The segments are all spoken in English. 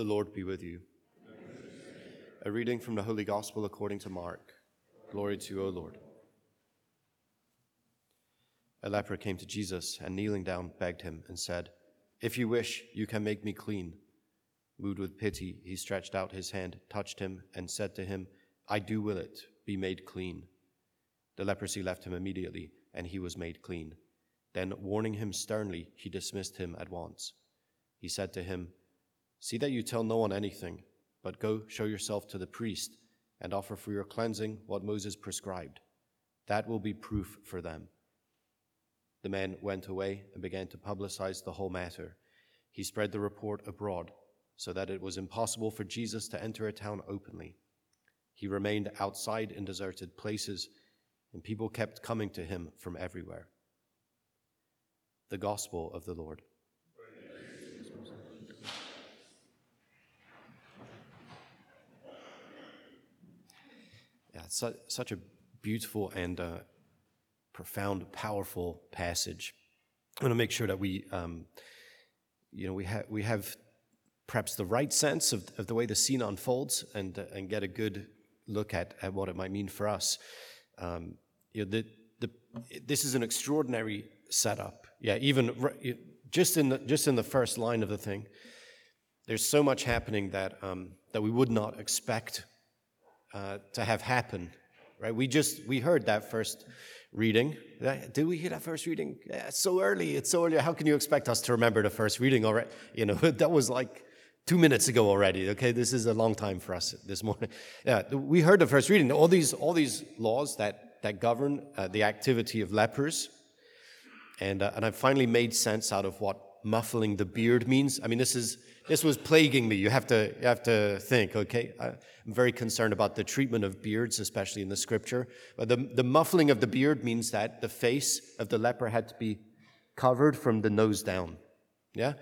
The Lord be with you. A reading from the Holy Gospel according to Mark. Glory to you, O Lord. A leper came to Jesus and kneeling down begged him and said, If you wish, you can make me clean. Moved with pity, he stretched out his hand, touched him, and said to him, I do will it, be made clean. The leprosy left him immediately, and he was made clean. Then, warning him sternly, he dismissed him at once. He said to him, See that you tell no one anything, but go show yourself to the priest and offer for your cleansing what Moses prescribed. That will be proof for them. The man went away and began to publicize the whole matter. He spread the report abroad so that it was impossible for Jesus to enter a town openly. He remained outside in deserted places, and people kept coming to him from everywhere. The Gospel of the Lord. Su- such a beautiful and uh, profound, powerful passage. I want to make sure that we, um, you know, we have we have perhaps the right sense of, of the way the scene unfolds, and uh, and get a good look at, at what it might mean for us. Um, you know, the, the, this is an extraordinary setup. Yeah, even just in the just in the first line of the thing, there's so much happening that um, that we would not expect uh, to have happen. Right? We just we heard that first reading. Did we hear that first reading? Yeah, it's so early. It's so early. How can you expect us to remember the first reading already? You know, that was like two minutes ago already. Okay, this is a long time for us this morning. Yeah, we heard the first reading. All these all these laws that that govern uh, the activity of lepers, and uh, and I finally made sense out of what muffling the beard means. I mean, this is this was plaguing me. You have to you have to think. Okay, I'm very concerned about the treatment of beards, especially in the scripture. But the the muffling of the beard means that the face of the leper had to be covered from the nose down. Yeah.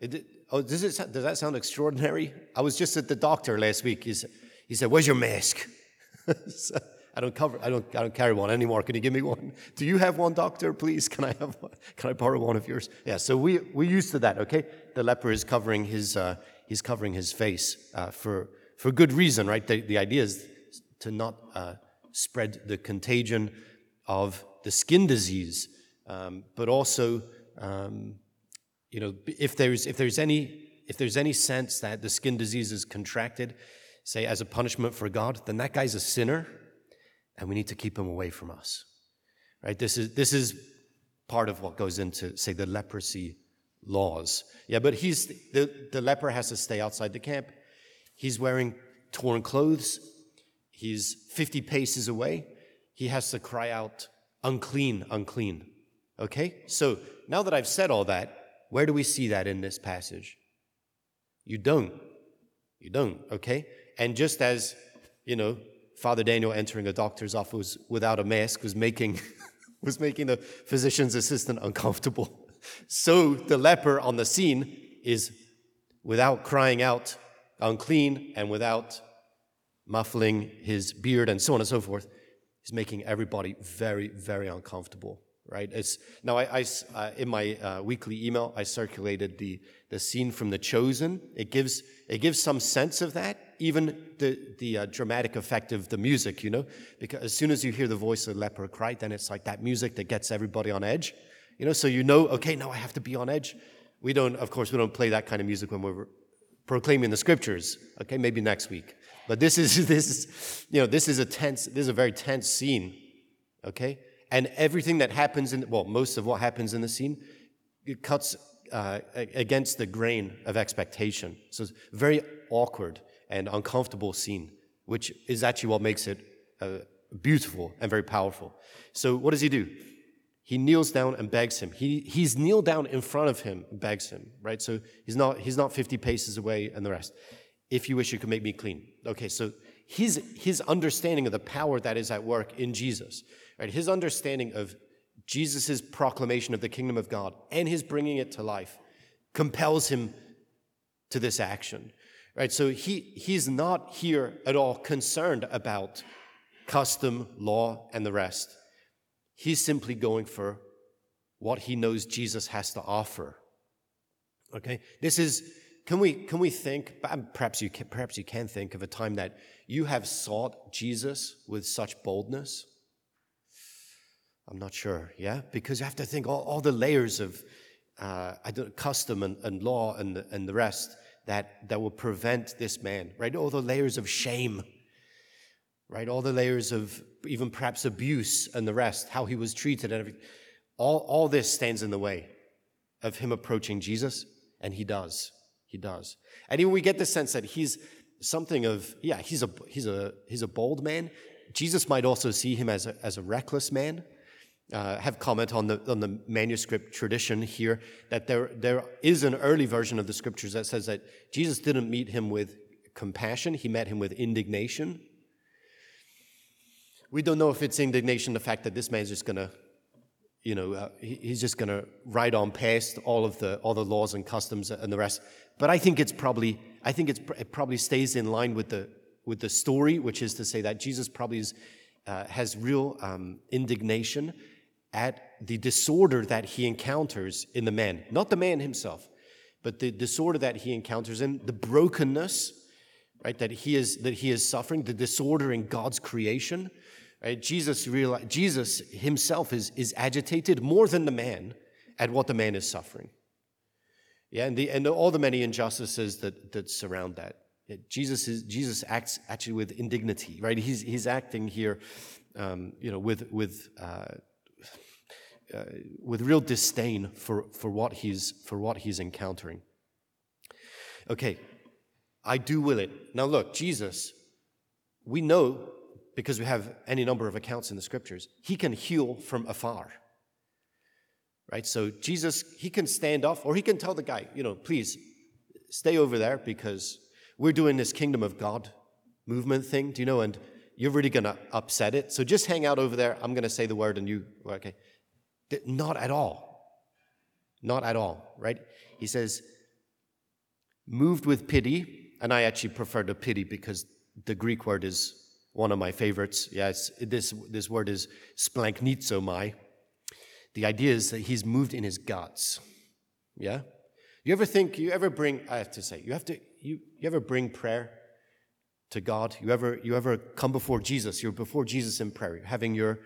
It, oh, does it does that sound extraordinary? I was just at the doctor last week. He said, he said "Where's your mask?" so, I don't cover. I don't. I don't carry one anymore. Can you give me one? Do you have one, doctor? Please, can I have one? Can I borrow one of yours? Yeah. So we we used to that. Okay. The leper is covering his uh, he's covering his face uh, for for good reason, right? The, the idea is to not uh, spread the contagion of the skin disease, um, but also, um, you know, if there's if there's any if there's any sense that the skin disease is contracted, say as a punishment for God, then that guy's a sinner and we need to keep him away from us. Right? This is, this is part of what goes into, say, the leprosy laws. Yeah, but he's, the, the leper has to stay outside the camp. He's wearing torn clothes. He's 50 paces away. He has to cry out, unclean, unclean. Okay? So now that I've said all that, where do we see that in this passage? You don't. You don't, okay? And just as, you know, Father Daniel entering a doctor's office without a mask was making, was making the physician's assistant uncomfortable. So the leper on the scene is without crying out unclean and without muffling his beard and so on and so forth, he's making everybody very, very uncomfortable. Right? It's now I, I uh, in my uh, weekly email I circulated the the scene from The Chosen. It gives it gives some sense of that even the, the uh, dramatic effect of the music, you know, because as soon as you hear the voice of the leper cry, then it's like that music that gets everybody on edge, you know, so you know, okay, now I have to be on edge. We don't, of course, we don't play that kind of music when we're proclaiming the scriptures, okay, maybe next week. But this is, this is, you know, this is a tense, this is a very tense scene, okay? And everything that happens in, well, most of what happens in the scene, it cuts uh, against the grain of expectation. So it's very awkward and uncomfortable scene, which is actually what makes it uh, beautiful and very powerful. So, what does he do? He kneels down and begs him. He, he's kneeled down in front of him and begs him, right? So he's not, he's not 50 paces away and the rest. If you wish, you can make me clean. Okay, so his, his understanding of the power that is at work in Jesus, right? His understanding of Jesus' proclamation of the kingdom of God and his bringing it to life compels him to this action. Right? So he, he's not here at all concerned about custom, law, and the rest. He's simply going for what he knows Jesus has to offer. Okay? This is can we, can we think, perhaps you, can, perhaps you can think of a time that you have sought Jesus with such boldness? I'm not sure, yeah? Because you have to think all, all the layers of uh, custom and, and law and and the rest that, that will prevent this man, right? All the layers of shame, right? All the layers of even perhaps abuse and the rest, how he was treated and everything. All, all this stands in the way of him approaching Jesus, and he does. He does. And even we get the sense that he's something of, yeah, he's a, he's a, he's a bold man. Jesus might also see him as a, as a reckless man uh, have comment on the, on the manuscript tradition here that there, there is an early version of the scriptures that says that Jesus didn't meet him with compassion, he met him with indignation. We don't know if it's indignation, the fact that this man's just going to, you know, uh, he, he's just going to ride on past all of the all the laws and customs and the rest. But I think it's probably I think it's, it probably stays in line with the with the story, which is to say that Jesus probably is, uh, has real um, indignation at the disorder that he encounters in the man, not the man himself, but the disorder that he encounters in the brokenness, right, that he is that he is suffering, the disorder in God's creation. Right? Jesus realize, Jesus himself is, is agitated more than the man at what the man is suffering. Yeah, and, the, and all the many injustices that, that surround that. Yeah, Jesus, is, Jesus acts actually with indignity, right? He's, he's acting here, um, you know, with, with uh, uh, with real disdain for, for, what he's, for what he's encountering. Okay, I do will it. Now, look, Jesus, we know because we have any number of accounts in the scriptures, he can heal from afar. Right? So, Jesus, he can stand off, or he can tell the guy, you know, please stay over there because we're doing this kingdom of God movement thing, do you know? And you're really going to upset it. So just hang out over there. I'm going to say the word and you, okay. Not at all. Not at all, right? He says, moved with pity, and I actually prefer the pity because the Greek word is one of my favorites. Yes, this, this word is splanchnizomai. The idea is that he's moved in his guts. Yeah? You ever think, you ever bring, I have to say, you have to, you, you ever bring prayer to God? You ever, you ever come before Jesus? You're before Jesus in prayer, having your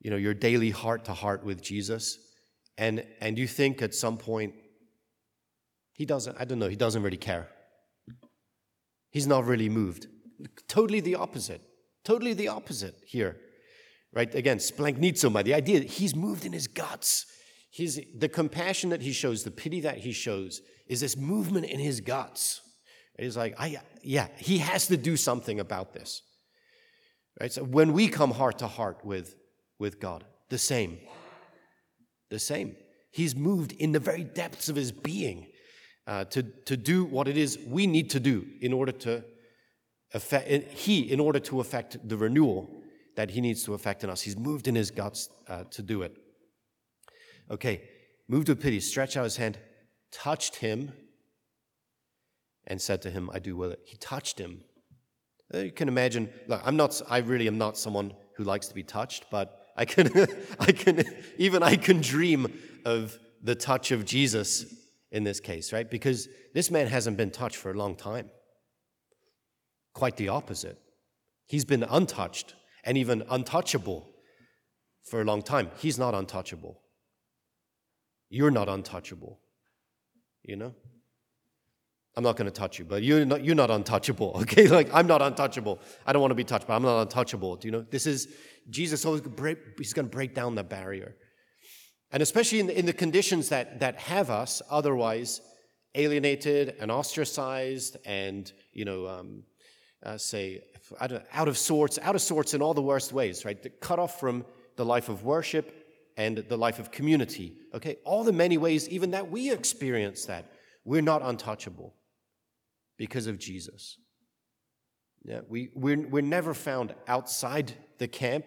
you know, your daily heart to heart with Jesus, and, and you think at some point, he doesn't, I don't know, he doesn't really care. He's not really moved. Totally the opposite. Totally the opposite here. Right? Again, splanchnizomai, the idea that he's moved in his guts. His, the compassion that he shows, the pity that he shows, is this movement in his guts. He's like, I, yeah, he has to do something about this. Right? So when we come heart to heart with with God. The same. The same. He's moved in the very depths of his being uh, to, to do what it is we need to do in order to affect, he, in order to affect the renewal that he needs to affect in us. He's moved in his guts uh, to do it. Okay, moved with pity, stretched out his hand, touched him, and said to him, I do will it. He touched him. Uh, you can imagine, look, I'm not, I really am not someone who likes to be touched, but I can, I can, even I can dream of the touch of Jesus in this case, right? Because this man hasn't been touched for a long time. Quite the opposite. He's been untouched and even untouchable for a long time. He's not untouchable. You're not untouchable, you know? I'm not going to touch you, but you're not, you're not untouchable, okay? Like, I'm not untouchable. I don't want to be touched, but I'm not untouchable. Do you know? This is, Jesus always break, he's going to break down the barrier. And especially in the, in the conditions that, that have us otherwise alienated and ostracized and, you know, um, uh, say, out of sorts, out of sorts in all the worst ways, right? Cut off from the life of worship and the life of community, okay? All the many ways, even that we experience that. We're not untouchable because of Jesus. Yeah, we, we're, we're never found outside the camp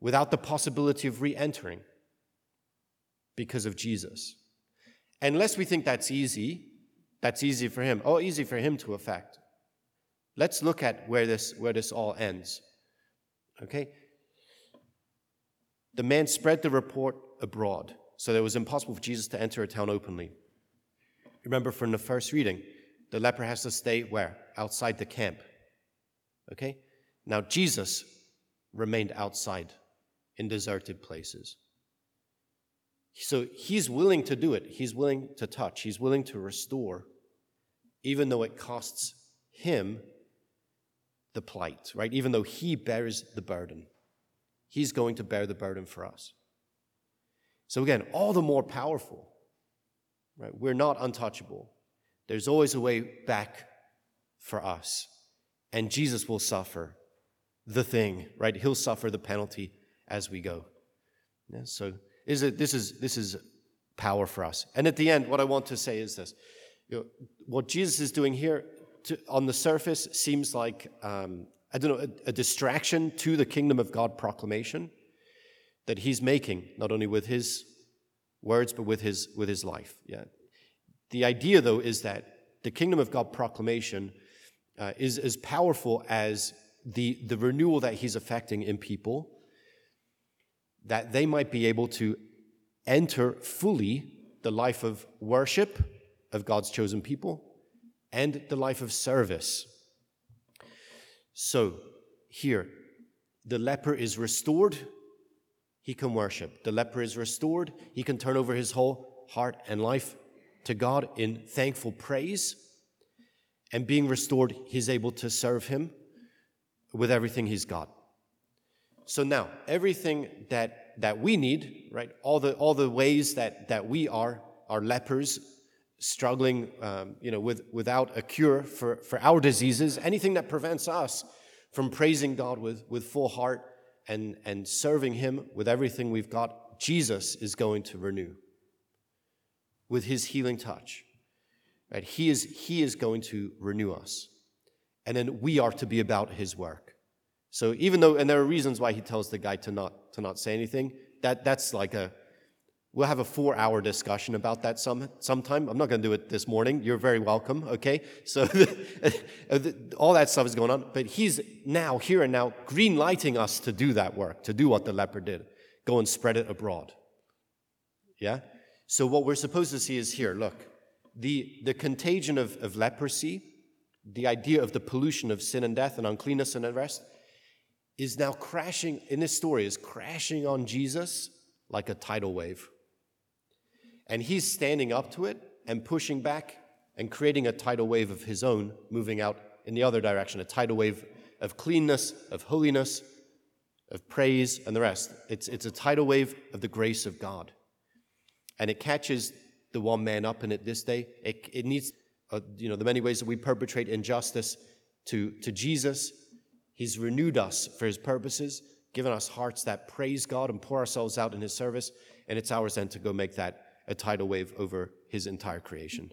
without the possibility of re entering because of Jesus. Unless we think that's easy, that's easy for him, oh, easy for him to affect. Let's look at where this, where this all ends. Okay? The man spread the report abroad, so that it was impossible for Jesus to enter a town openly. Remember from the first reading, the leper has to stay where? Outside the camp. Okay? Now, Jesus remained outside in deserted places. So he's willing to do it. He's willing to touch. He's willing to restore, even though it costs him the plight, right? Even though he bears the burden, he's going to bear the burden for us. So again, all the more powerful, right? We're not untouchable. There's always a way back for us. And Jesus will suffer the thing, right? He'll suffer the penalty as we go. Yeah, so is it, this, is, this is power for us. And at the end, what I want to say is this you know, what Jesus is doing here to, on the surface seems like, um, I don't know, a, a distraction to the kingdom of God proclamation that he's making, not only with his words, but with his, with his life. Yeah. The idea, though, is that the kingdom of God proclamation uh, is as powerful as the, the renewal that he's affecting in people, that they might be able to enter fully the life of worship of God's chosen people and the life of service. So, here, the leper is restored, he can worship. The leper is restored, he can turn over his whole heart and life to God in thankful praise. And being restored, he's able to serve him with everything he's got. So now, everything that, that we need, right, all the, all the ways that, that we are, are lepers, struggling um, you know, with, without a cure for, for our diseases, anything that prevents us from praising God with, with full heart and, and serving Him with everything we've got, Jesus is going to renew with His healing touch. Right? He, is, he is going to renew us. And then we are to be about His work. So even though, and there are reasons why He tells the guy to not, to not say anything, that, that's like a, We'll have a four hour discussion about that some, sometime. I'm not going to do it this morning. You're very welcome, okay? So all that stuff is going on. But he's now, here and now, green lighting us to do that work, to do what the leper did go and spread it abroad. Yeah? So what we're supposed to see is here look, the, the contagion of, of leprosy, the idea of the pollution of sin and death and uncleanness and the rest, is now crashing, in this story, is crashing on Jesus like a tidal wave. And he's standing up to it and pushing back and creating a tidal wave of his own, moving out in the other direction, a tidal wave of cleanness, of holiness, of praise, and the rest. It's, it's a tidal wave of the grace of God. And it catches the one man up in it this day. It, it needs, uh, you know, the many ways that we perpetrate injustice to, to Jesus. He's renewed us for his purposes, given us hearts that praise God and pour ourselves out in his service. And it's ours then to go make that a tidal wave over his entire creation.